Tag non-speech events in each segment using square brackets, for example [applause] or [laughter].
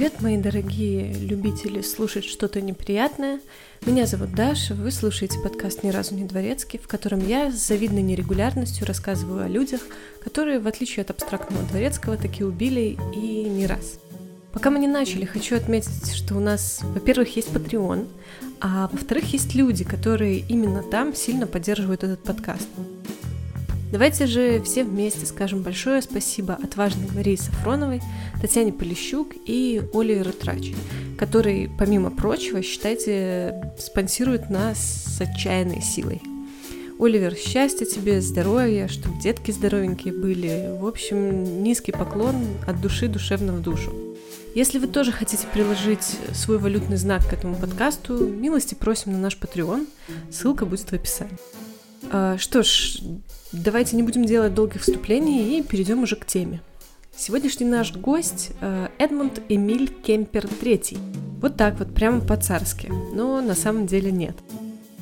Привет, мои дорогие любители слушать что-то неприятное. Меня зовут Даша, вы слушаете подкаст «Ни разу не дворецкий», в котором я с завидной нерегулярностью рассказываю о людях, которые, в отличие от абстрактного дворецкого, таки убили и не раз. Пока мы не начали, хочу отметить, что у нас, во-первых, есть Patreon, а во-вторых, есть люди, которые именно там сильно поддерживают этот подкаст. Давайте же все вместе скажем большое спасибо отважной Марии Сафроновой, Татьяне Полищук и Оле Рутрач, которые, помимо прочего, считайте, спонсируют нас с отчаянной силой. Оливер, счастья тебе, здоровья, чтобы детки здоровенькие были. В общем, низкий поклон от души душевно в душу. Если вы тоже хотите приложить свой валютный знак к этому подкасту, милости просим на наш Patreon, ссылка будет в описании. А, что ж, давайте не будем делать долгих вступлений и перейдем уже к теме. Сегодняшний наш гость э, Эдмунд Эмиль Кемпер III. Вот так вот, прямо по-царски, но на самом деле нет.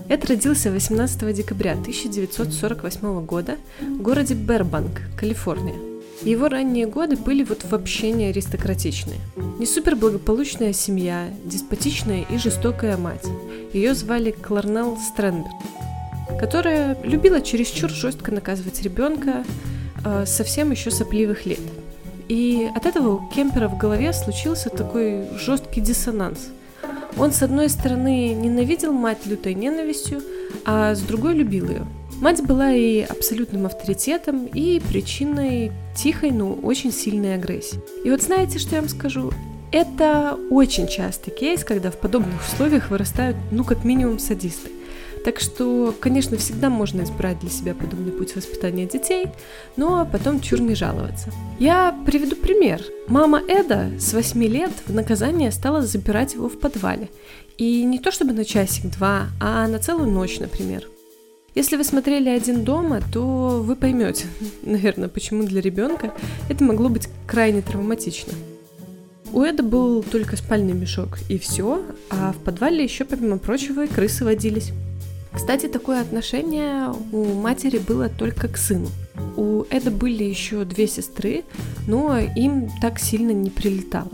Эд родился 18 декабря 1948 года в городе Бербанк, Калифорния. Его ранние годы были вот вообще не аристократичные. Не супер благополучная семья, деспотичная и жестокая мать. Ее звали Кларнелл Стрэнберг которая любила чересчур жестко наказывать ребенка э, совсем еще сопливых лет. И от этого у Кемпера в голове случился такой жесткий диссонанс. Он, с одной стороны, ненавидел мать лютой ненавистью, а с другой любил ее. Мать была и абсолютным авторитетом, и причиной тихой, но очень сильной агрессии. И вот знаете, что я вам скажу? Это очень частый кейс, когда в подобных условиях вырастают, ну, как минимум, садисты. Так что, конечно, всегда можно избрать для себя подобный путь воспитания детей, но потом чур не жаловаться. Я приведу пример. Мама Эда с 8 лет в наказание стала запирать его в подвале. И не то чтобы на часик-два, а на целую ночь, например. Если вы смотрели один дома, то вы поймете, [laughs] наверное, почему для ребенка это могло быть крайне травматично. У Эда был только спальный мешок и все, а в подвале еще, помимо прочего, и крысы водились. Кстати, такое отношение у матери было только к сыну. У Эда были еще две сестры, но им так сильно не прилетало.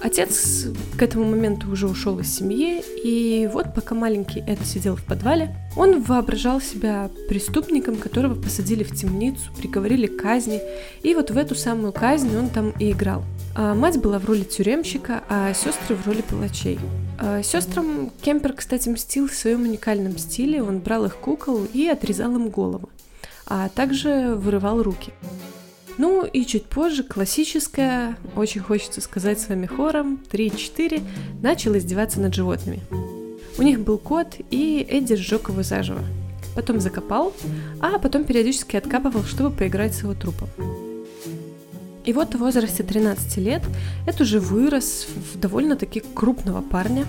Отец к этому моменту уже ушел из семьи, и вот пока маленький Эд сидел в подвале, он воображал себя преступником, которого посадили в темницу, приговорили к казни, и вот в эту самую казнь он там и играл. А мать была в роли тюремщика, а сестры в роли палачей. А сестрам Кемпер, кстати, мстил в своем уникальном стиле, он брал их кукол и отрезал им голову, а также вырывал руки. Ну и чуть позже классическая, очень хочется сказать с вами хором, 3-4, начал издеваться над животными. У них был кот, и Эдди сжег его заживо. Потом закопал, а потом периодически откапывал, чтобы поиграть с его трупом. И вот в возрасте 13 лет Эд уже вырос в довольно-таки крупного парня.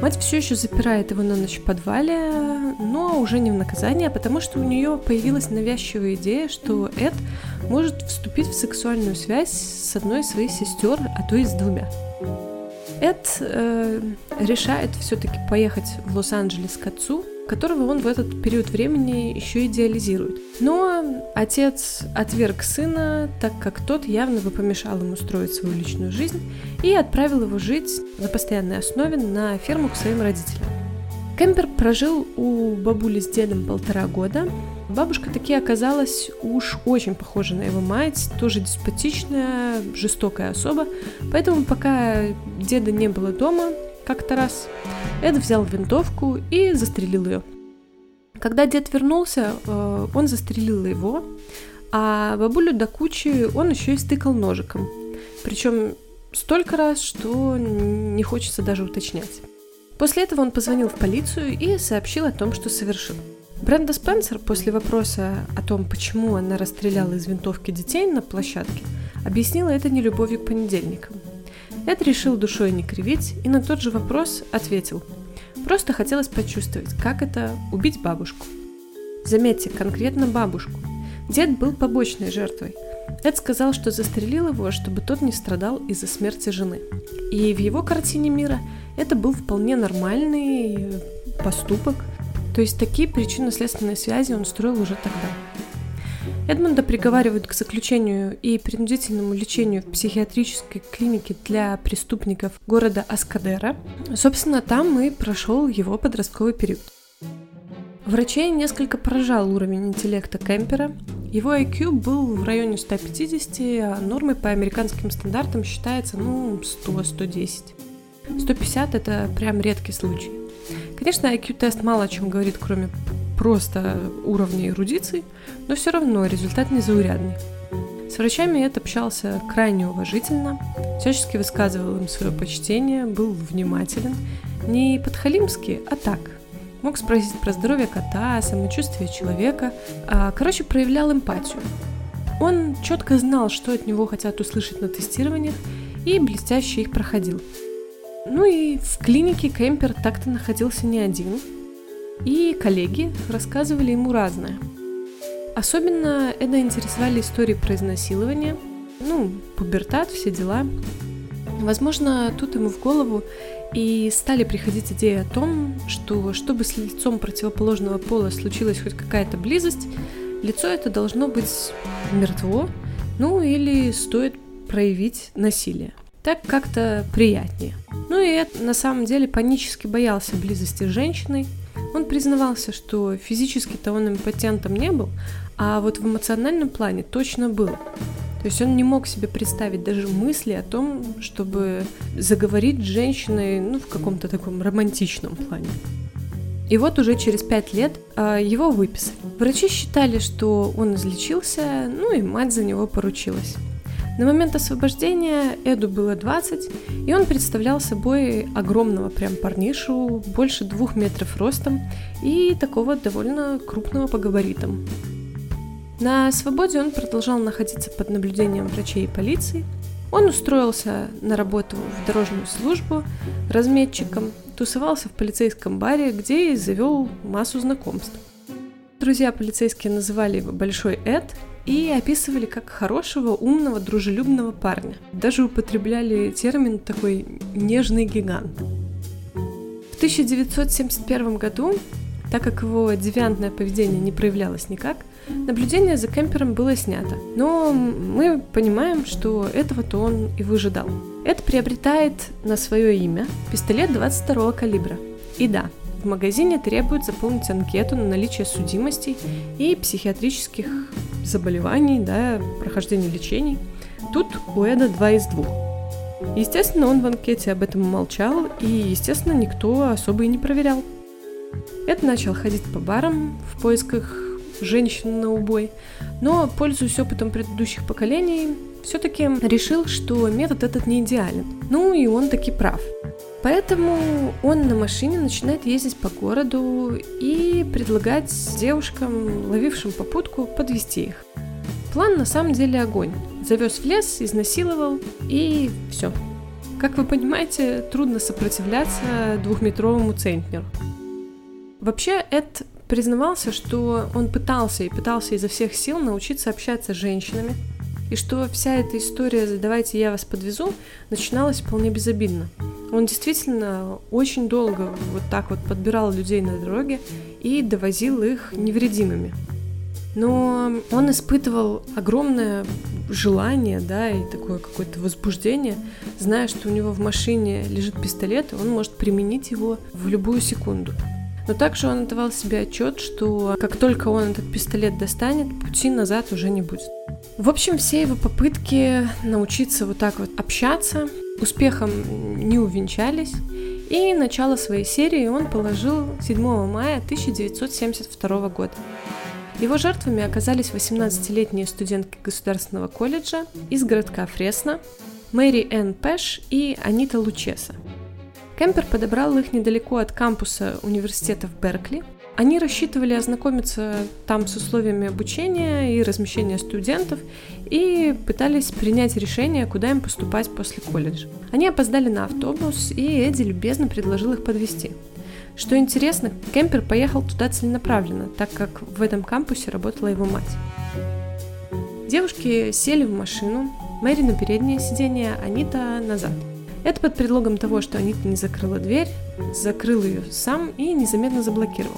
Мать все еще запирает его на ночь в подвале, но уже не в наказание, потому что у нее появилась навязчивая идея, что Эд может вступить в сексуальную связь с одной из своих сестер, а то и с двумя. Эд э, решает все-таки поехать в Лос-Анджелес к отцу, которого он в этот период времени еще идеализирует. Но отец отверг сына, так как тот явно бы помешал ему строить свою личную жизнь и отправил его жить на постоянной основе на ферму к своим родителям. Кемпер прожил у бабули с дедом полтора года. Бабушка таки оказалась уж очень похожа на его мать, тоже деспотичная, жестокая особа. Поэтому пока деда не было дома, как-то раз Эд взял винтовку и застрелил ее. Когда дед вернулся, э, он застрелил его, а бабулю до кучи он еще и стыкал ножиком. Причем столько раз, что не хочется даже уточнять. После этого он позвонил в полицию и сообщил о том, что совершил. Бренда Спенсер после вопроса о том, почему она расстреляла из винтовки детей на площадке, объяснила это нелюбовью к понедельникам. Эд решил душой не кривить и на тот же вопрос ответил. Просто хотелось почувствовать, как это убить бабушку. Заметьте, конкретно бабушку. Дед был побочной жертвой. Эд сказал, что застрелил его, чтобы тот не страдал из-за смерти жены. И в его картине мира это был вполне нормальный поступок. То есть такие причинно-следственные связи он строил уже тогда. Эдмунда приговаривают к заключению и принудительному лечению в психиатрической клинике для преступников города Аскадера. Собственно, там и прошел его подростковый период. Врачей несколько поражал уровень интеллекта Кемпера. Его IQ был в районе 150, а нормой по американским стандартам считается, ну, 100-110. 150 – это прям редкий случай. Конечно, IQ-тест мало о чем говорит, кроме просто уровня эрудиции, но все равно результат незаурядный. С врачами Эд общался крайне уважительно, всячески высказывал им свое почтение, был внимателен, не подхалимски, а так. Мог спросить про здоровье кота, самочувствие человека, а, короче, проявлял эмпатию. Он четко знал, что от него хотят услышать на тестированиях, и блестяще их проходил. Ну и в клинике Кемпер так-то находился не один, и коллеги рассказывали ему разное. Особенно Эда интересовали истории про изнасилование, ну, пубертат, все дела. Возможно, тут ему в голову и стали приходить идеи о том, что чтобы с лицом противоположного пола случилась хоть какая-то близость, лицо это должно быть мертво, ну или стоит проявить насилие. Так как-то приятнее. Ну и Эд на самом деле панически боялся близости с женщиной, он признавался, что физически-то он импотентом не был, а вот в эмоциональном плане точно был. То есть он не мог себе представить даже мысли о том, чтобы заговорить с женщиной ну, в каком-то таком романтичном плане. И вот уже через пять лет э, его выписали. Врачи считали, что он излечился, ну и мать за него поручилась. На момент освобождения Эду было 20, и он представлял собой огромного прям парнишу, больше двух метров ростом и такого довольно крупного по габаритам. На свободе он продолжал находиться под наблюдением врачей и полиции. Он устроился на работу в дорожную службу разметчиком, тусовался в полицейском баре, где и завел массу знакомств. Друзья полицейские называли его Большой Эд, и описывали как хорошего, умного, дружелюбного парня. Даже употребляли термин такой «нежный гигант». В 1971 году, так как его девиантное поведение не проявлялось никак, наблюдение за кемпером было снято. Но мы понимаем, что этого-то он и выжидал. Это приобретает на свое имя пистолет 22 калибра. И да, в магазине требуют заполнить анкету на наличие судимостей и психиатрических заболеваний, да, прохождения лечений. Тут у Эда два из двух. Естественно, он в анкете об этом молчал, и, естественно, никто особо и не проверял. Эд начал ходить по барам в поисках женщин на убой, но, пользуясь опытом предыдущих поколений, все-таки решил, что метод этот не идеален. Ну и он таки прав. Поэтому он на машине начинает ездить по городу и предлагать девушкам, ловившим попутку, подвести их. План на самом деле огонь. Завез в лес, изнасиловал и все. Как вы понимаете, трудно сопротивляться двухметровому центнеру. Вообще, Эд признавался, что он пытался и пытался изо всех сил научиться общаться с женщинами, и что вся эта история «давайте я вас подвезу» начиналась вполне безобидно. Он действительно очень долго вот так вот подбирал людей на дороге и довозил их невредимыми. Но он испытывал огромное желание, да, и такое какое-то возбуждение, зная, что у него в машине лежит пистолет, и он может применить его в любую секунду. Но также он отдавал себе отчет, что как только он этот пистолет достанет, пути назад уже не будет. В общем, все его попытки научиться вот так вот общаться успехом не увенчались, и начало своей серии он положил 7 мая 1972 года. Его жертвами оказались 18-летние студентки Государственного колледжа из городка Фресно, Мэри Энн Пэш и Анита Лучеса. Кемпер подобрал их недалеко от кампуса университета в Беркли. Они рассчитывали ознакомиться там с условиями обучения и размещения студентов и пытались принять решение, куда им поступать после колледжа. Они опоздали на автобус, и Эдди любезно предложил их подвести. Что интересно, Кемпер поехал туда целенаправленно, так как в этом кампусе работала его мать. Девушки сели в машину, Мэри на переднее сиденье, Анита назад – это под предлогом того, что Анита не закрыла дверь, закрыл ее сам и незаметно заблокировал.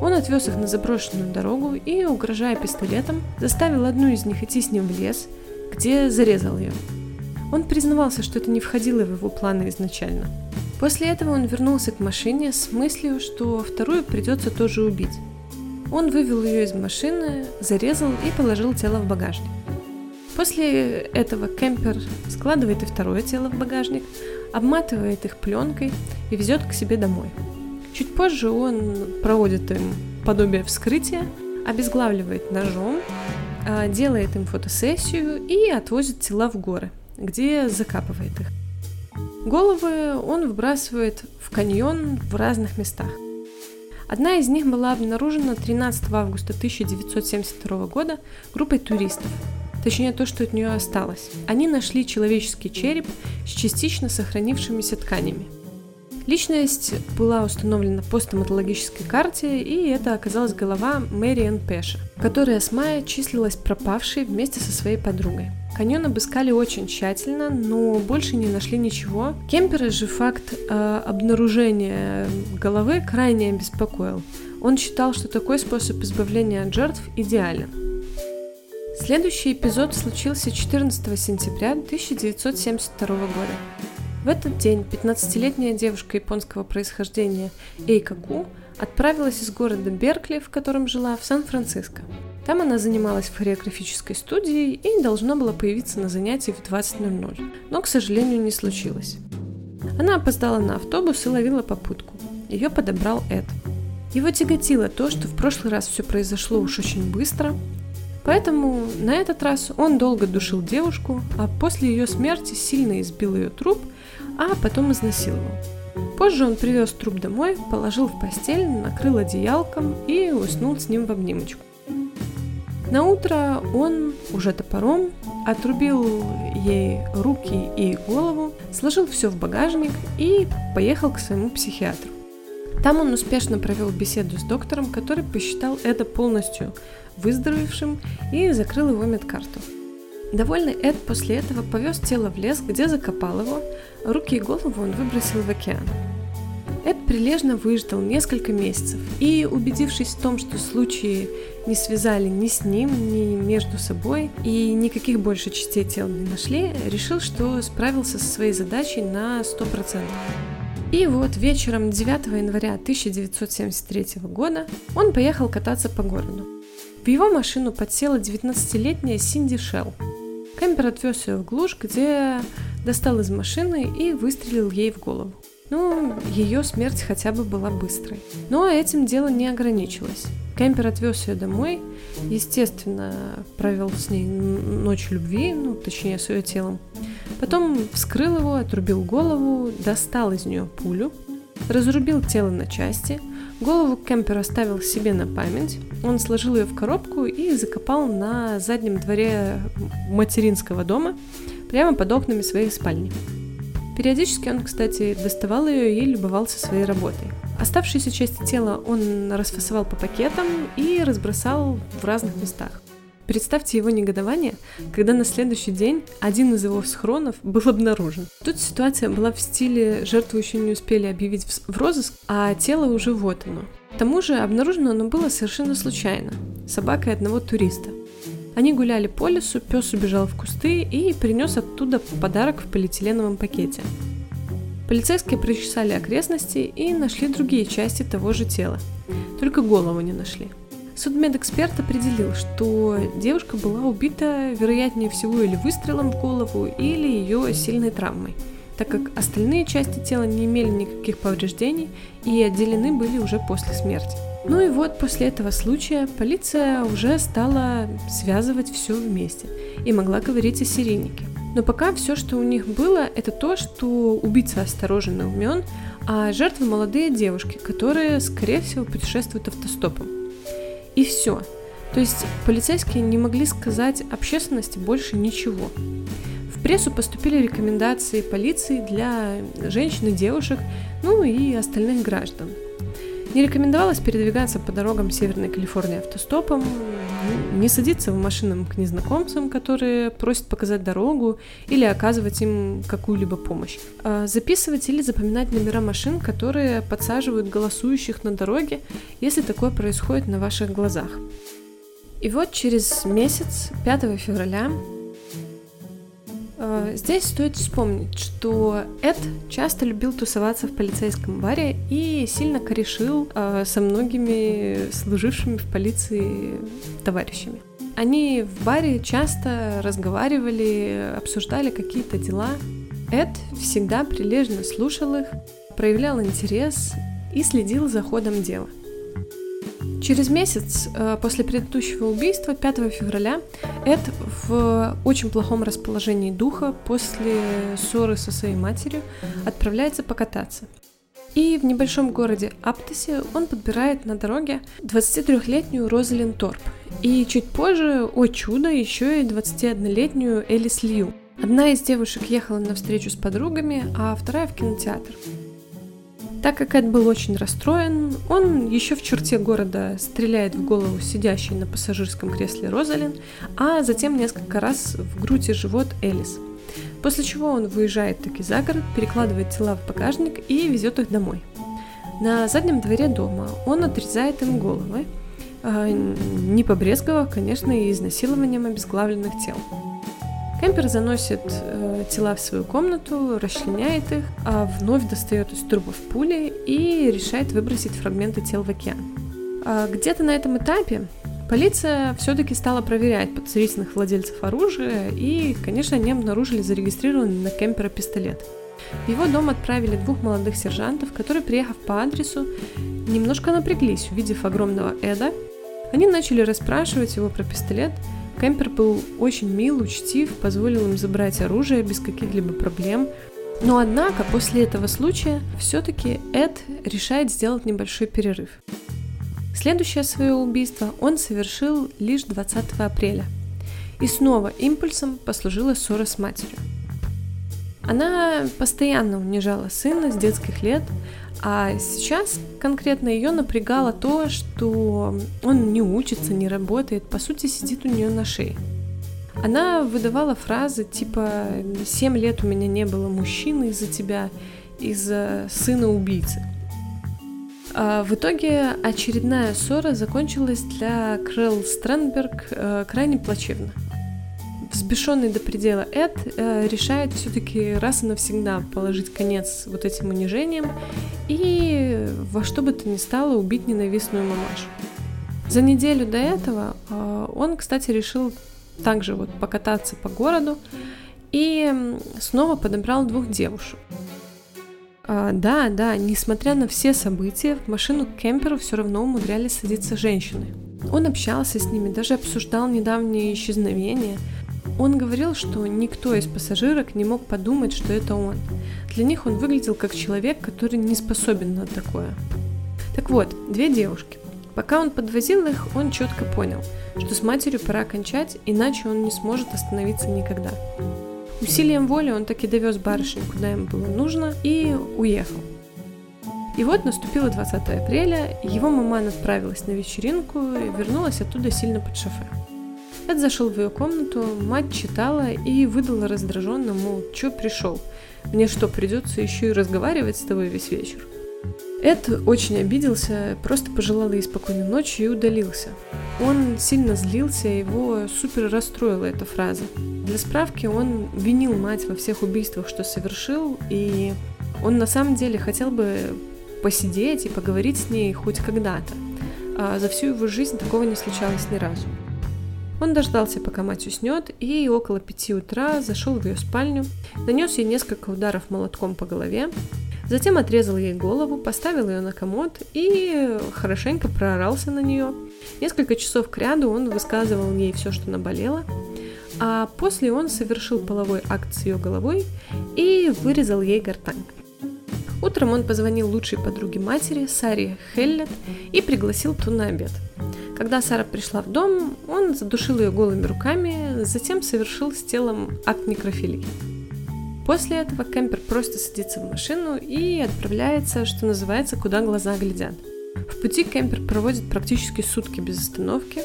Он отвез их на заброшенную дорогу и, угрожая пистолетом, заставил одну из них идти с ним в лес, где зарезал ее. Он признавался, что это не входило в его планы изначально. После этого он вернулся к машине с мыслью, что вторую придется тоже убить. Он вывел ее из машины, зарезал и положил тело в багажник. После этого кемпер складывает и второе тело в багажник, обматывает их пленкой и везет к себе домой. Чуть позже он проводит им подобие вскрытия, обезглавливает ножом, а, делает им фотосессию и отвозит тела в горы, где закапывает их. Головы он выбрасывает в каньон в разных местах. Одна из них была обнаружена 13 августа 1972 года группой туристов, точнее то, что от нее осталось. Они нашли человеческий череп с частично сохранившимися тканями. Личность была установлена по стоматологической карте, и это оказалась голова Мэриэн Пэша, которая с мая числилась пропавшей вместе со своей подругой. Каньон обыскали очень тщательно, но больше не нашли ничего. Кемпера же факт э, обнаружения головы крайне обеспокоил. Он считал, что такой способ избавления от жертв идеален. Следующий эпизод случился 14 сентября 1972 года. В этот день 15-летняя девушка японского происхождения Эйка Ку отправилась из города Беркли, в котором жила, в Сан-Франциско. Там она занималась в хореографической студии и должна была появиться на занятии в 20.00, но, к сожалению, не случилось. Она опоздала на автобус и ловила попутку. Ее подобрал Эд. Его тяготило то, что в прошлый раз все произошло уж очень быстро, Поэтому на этот раз он долго душил девушку, а после ее смерти сильно избил ее труп, а потом изнасиловал. Позже он привез труп домой, положил в постель, накрыл одеялком и уснул с ним в обнимочку. На утро он, уже топором, отрубил ей руки и голову, сложил все в багажник и поехал к своему психиатру. Там он успешно провел беседу с доктором, который посчитал это полностью выздоровевшим и закрыл его медкарту. Довольный Эд после этого повез тело в лес, где закопал его, руки и голову он выбросил в океан. Эд прилежно выждал несколько месяцев и, убедившись в том, что случаи не связали ни с ним, ни между собой и никаких больше частей тела не нашли, решил, что справился со своей задачей на 100%. И вот вечером 9 января 1973 года он поехал кататься по городу. В его машину подсела 19-летняя Синди Шелл. Кемпер отвез ее в глушь, где достал из машины и выстрелил ей в голову. Ну, ее смерть хотя бы была быстрой. Но этим дело не ограничилось. Кемпер отвез ее домой, естественно, провел с ней ночь любви, ну, точнее, с ее телом. Потом вскрыл его, отрубил голову, достал из нее пулю, разрубил тело на части, голову Кемпер оставил себе на память, он сложил ее в коробку и закопал на заднем дворе материнского дома, прямо под окнами своей спальни. Периодически он, кстати, доставал ее и любовался своей работой. Оставшиеся части тела он расфасовал по пакетам и разбросал в разных местах. Представьте его негодование, когда на следующий день один из его схронов был обнаружен. Тут ситуация была в стиле «жертву еще не успели объявить в розыск, а тело уже вот оно». К тому же обнаружено оно было совершенно случайно, собакой одного туриста. Они гуляли по лесу, пес убежал в кусты и принес оттуда подарок в полиэтиленовом пакете. Полицейские прочесали окрестности и нашли другие части того же тела, только голову не нашли – Судмедэксперт определил, что девушка была убита, вероятнее всего, или выстрелом в голову, или ее сильной травмой, так как остальные части тела не имели никаких повреждений и отделены были уже после смерти. Ну и вот после этого случая полиция уже стала связывать все вместе и могла говорить о серийнике. Но пока все, что у них было, это то, что убийца осторожен и умен, а жертвы молодые девушки, которые, скорее всего, путешествуют автостопом. И все. То есть полицейские не могли сказать общественности больше ничего. В прессу поступили рекомендации полиции для женщин и девушек, ну и остальных граждан. Не рекомендовалось передвигаться по дорогам Северной Калифорнии автостопом, не садиться в машинам к незнакомцам, которые просят показать дорогу или оказывать им какую-либо помощь. А записывать или запоминать номера машин, которые подсаживают голосующих на дороге, если такое происходит на ваших глазах. И вот через месяц, 5 февраля, Здесь стоит вспомнить, что Эд часто любил тусоваться в полицейском баре и сильно корешил э, со многими служившими в полиции товарищами. Они в баре часто разговаривали, обсуждали какие-то дела. Эд всегда прилежно слушал их, проявлял интерес и следил за ходом дела. Через месяц э, после предыдущего убийства, 5 февраля, Эд в очень плохом расположении духа после ссоры со своей матерью отправляется покататься. И в небольшом городе Аптосе он подбирает на дороге 23-летнюю Розалин Торп. И чуть позже, о чудо, еще и 21-летнюю Элис Лью. Одна из девушек ехала на встречу с подругами, а вторая в кинотеатр. Так как Эд был очень расстроен, он еще в черте города стреляет в голову сидящей на пассажирском кресле Розалин, а затем несколько раз в грудь и живот Элис. После чего он выезжает таки за город, перекладывает тела в багажник и везет их домой. На заднем дворе дома он отрезает им головы, а, не побрезговав, конечно, и изнасилованием обезглавленных тел. Кемпер заносит э, тела в свою комнату, расчленяет их, а вновь достает из трубов пули и решает выбросить фрагменты тел в океан. А где-то на этом этапе полиция все-таки стала проверять подозрительных владельцев оружия, и, конечно, они обнаружили зарегистрированный на Кемпера пистолет. В его дом отправили двух молодых сержантов, которые, приехав по адресу, немножко напряглись, увидев огромного Эда. Они начали расспрашивать его про пистолет – Кемпер был очень мил, учтив, позволил им забрать оружие без каких-либо проблем. Но однако после этого случая все-таки Эд решает сделать небольшой перерыв. Следующее свое убийство он совершил лишь 20 апреля. И снова импульсом послужила ссора с матерью. Она постоянно унижала сына с детских лет, а сейчас конкретно ее напрягало то, что он не учится, не работает, по сути сидит у нее на шее. Она выдавала фразы типа «Семь лет у меня не было мужчины из-за тебя, из-за сына убийцы». А в итоге очередная ссора закончилась для Крэлл Стрэнберг э, крайне плачевно взбешенный до предела Эд э, решает все-таки раз и навсегда положить конец вот этим унижениям и во что бы то ни стало убить ненавистную мамашу. За неделю до этого э, он, кстати, решил также вот покататься по городу и снова подобрал двух девушек. А, да, да, несмотря на все события, в машину к кемперу все равно умудрялись садиться женщины. Он общался с ними, даже обсуждал недавнее исчезновение – он говорил, что никто из пассажирок не мог подумать, что это он. Для них он выглядел как человек, который не способен на такое. Так вот, две девушки. Пока он подвозил их, он четко понял, что с матерью пора кончать, иначе он не сможет остановиться никогда. Усилием воли он таки довез барышню, куда им было нужно, и уехал. И вот наступило 20 апреля, его мама отправилась на вечеринку и вернулась оттуда сильно под шофе. Эд зашел в ее комнату, мать читала и выдала раздраженно, мол, пришел? Мне что, придется еще и разговаривать с тобой весь вечер? Эд очень обиделся, просто пожелал ей спокойной ночи и удалился. Он сильно злился, его супер расстроила эта фраза. Для справки, он винил мать во всех убийствах, что совершил, и он на самом деле хотел бы посидеть и поговорить с ней хоть когда-то. А за всю его жизнь такого не случалось ни разу. Он дождался, пока мать уснет, и около пяти утра зашел в ее спальню, нанес ей несколько ударов молотком по голове, затем отрезал ей голову, поставил ее на комод и хорошенько проорался на нее. Несколько часов к ряду он высказывал ей все, что наболело, а после он совершил половой акт с ее головой и вырезал ей гортань. Утром он позвонил лучшей подруге матери, Саре Хеллет, и пригласил ту на обед – когда Сара пришла в дом, он задушил ее голыми руками, затем совершил с телом акт некрофилии. После этого Кемпер просто садится в машину и отправляется, что называется, куда глаза глядят. В пути Кемпер проводит практически сутки без остановки.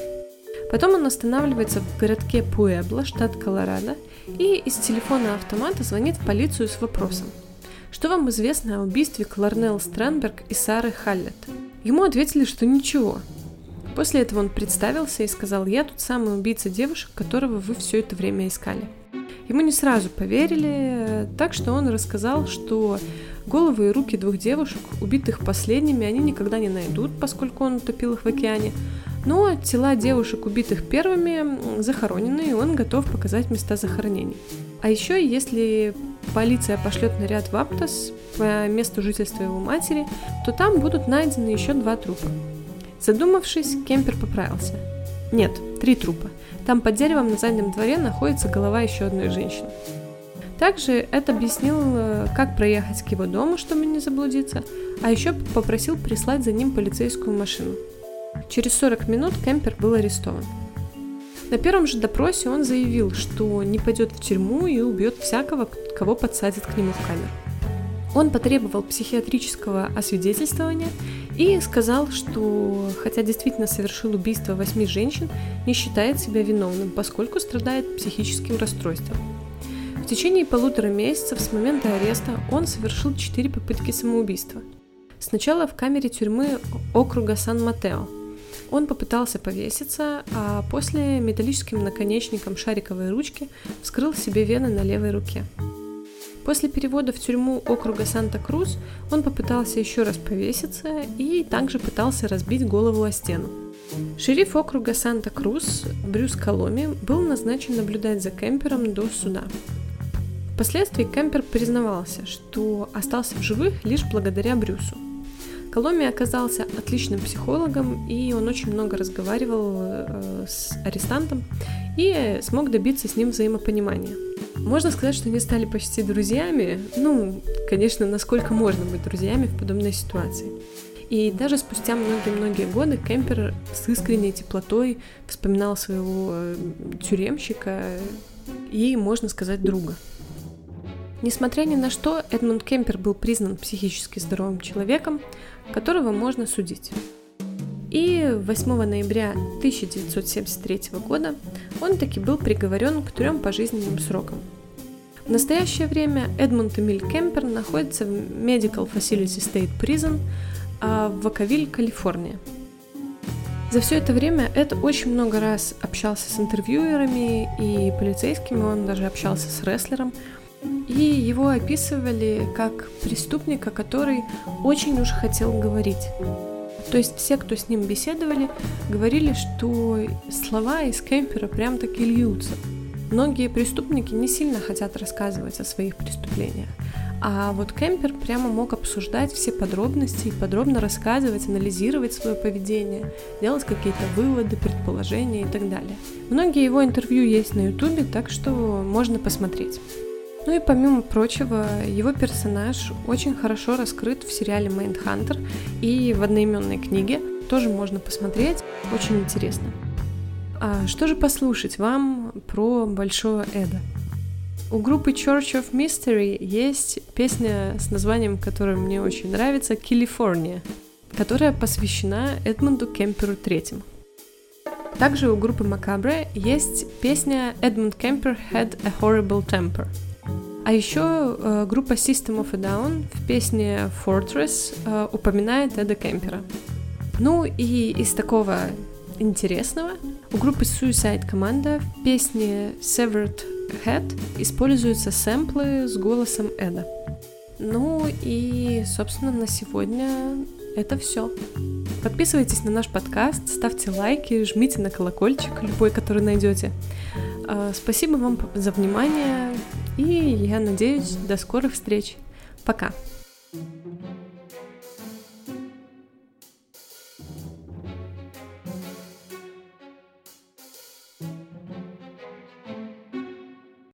Потом он останавливается в городке Пуэбло, штат Колорадо, и из телефона автомата звонит в полицию с вопросом. Что вам известно о убийстве Кларнелл Стрэнберг и Сары Халлет? Ему ответили, что ничего. После этого он представился и сказал, я тут самый убийца девушек, которого вы все это время искали. Ему не сразу поверили, так что он рассказал, что головы и руки двух девушек, убитых последними, они никогда не найдут, поскольку он утопил их в океане. Но тела девушек, убитых первыми, захоронены, и он готов показать места захоронений. А еще, если полиция пошлет наряд в Аптос по месту жительства его матери, то там будут найдены еще два трупа. Задумавшись, Кемпер поправился. Нет, три трупа. Там под деревом на заднем дворе находится голова еще одной женщины. Также Эд объяснил, как проехать к его дому, чтобы не заблудиться, а еще попросил прислать за ним полицейскую машину. Через 40 минут Кемпер был арестован. На первом же допросе он заявил, что не пойдет в тюрьму и убьет всякого, кого подсадит к нему в камеру. Он потребовал психиатрического освидетельствования и сказал, что хотя действительно совершил убийство восьми женщин, не считает себя виновным, поскольку страдает психическим расстройством. В течение полутора месяцев с момента ареста он совершил четыре попытки самоубийства. Сначала в камере тюрьмы округа Сан-Матео. Он попытался повеситься, а после металлическим наконечником шариковой ручки вскрыл себе вены на левой руке. После перевода в тюрьму округа Санта-Крус он попытался еще раз повеситься и также пытался разбить голову о стену. Шериф округа Санта-Крус Брюс Коломи был назначен наблюдать за Кемпером до суда. Впоследствии Кемпер признавался, что остался в живых лишь благодаря Брюсу. Коломи оказался отличным психологом, и он очень много разговаривал э, с арестантом и смог добиться с ним взаимопонимания. Можно сказать, что они стали почти друзьями, ну, конечно, насколько можно быть друзьями в подобной ситуации. И даже спустя многие-многие годы Кемпер с искренней теплотой вспоминал своего э, тюремщика и, можно сказать, друга. Несмотря ни на что, Эдмунд Кемпер был признан психически здоровым человеком, которого можно судить. И 8 ноября 1973 года он таки был приговорен к трем пожизненным срокам. В настоящее время Эдмунд Эмиль Кемпер находится в Medical Facility State Prison а, в Ваковиль, Калифорния. За все это время Эд очень много раз общался с интервьюерами и полицейскими, он даже общался с рестлером – и его описывали как преступника, который очень уж хотел говорить. То есть все, кто с ним беседовали, говорили, что слова из кемпера прям таки льются. Многие преступники не сильно хотят рассказывать о своих преступлениях. А вот Кемпер прямо мог обсуждать все подробности и подробно рассказывать, анализировать свое поведение, делать какие-то выводы, предположения и так далее. Многие его интервью есть на ютубе, так что можно посмотреть. Ну и помимо прочего, его персонаж очень хорошо раскрыт в сериале Майндхантер и в одноименной книге. Тоже можно посмотреть, очень интересно. А что же послушать вам про Большого Эда? У группы Church of Mystery есть песня с названием, которое мне очень нравится, «California», которая посвящена Эдмунду Кемперу III. Также у группы Macabre есть песня «Edmund Kemper had a horrible temper», а еще э, группа System of a Down в песне Fortress э, упоминает Эда Кемпера. Ну и из такого интересного у группы Suicide Commander в песне Severed Head используются сэмплы с голосом Эда. Ну и, собственно, на сегодня это все. Подписывайтесь на наш подкаст, ставьте лайки, жмите на колокольчик, любой, который найдете. Э, спасибо вам за внимание. И я надеюсь, до скорых встреч. Пока.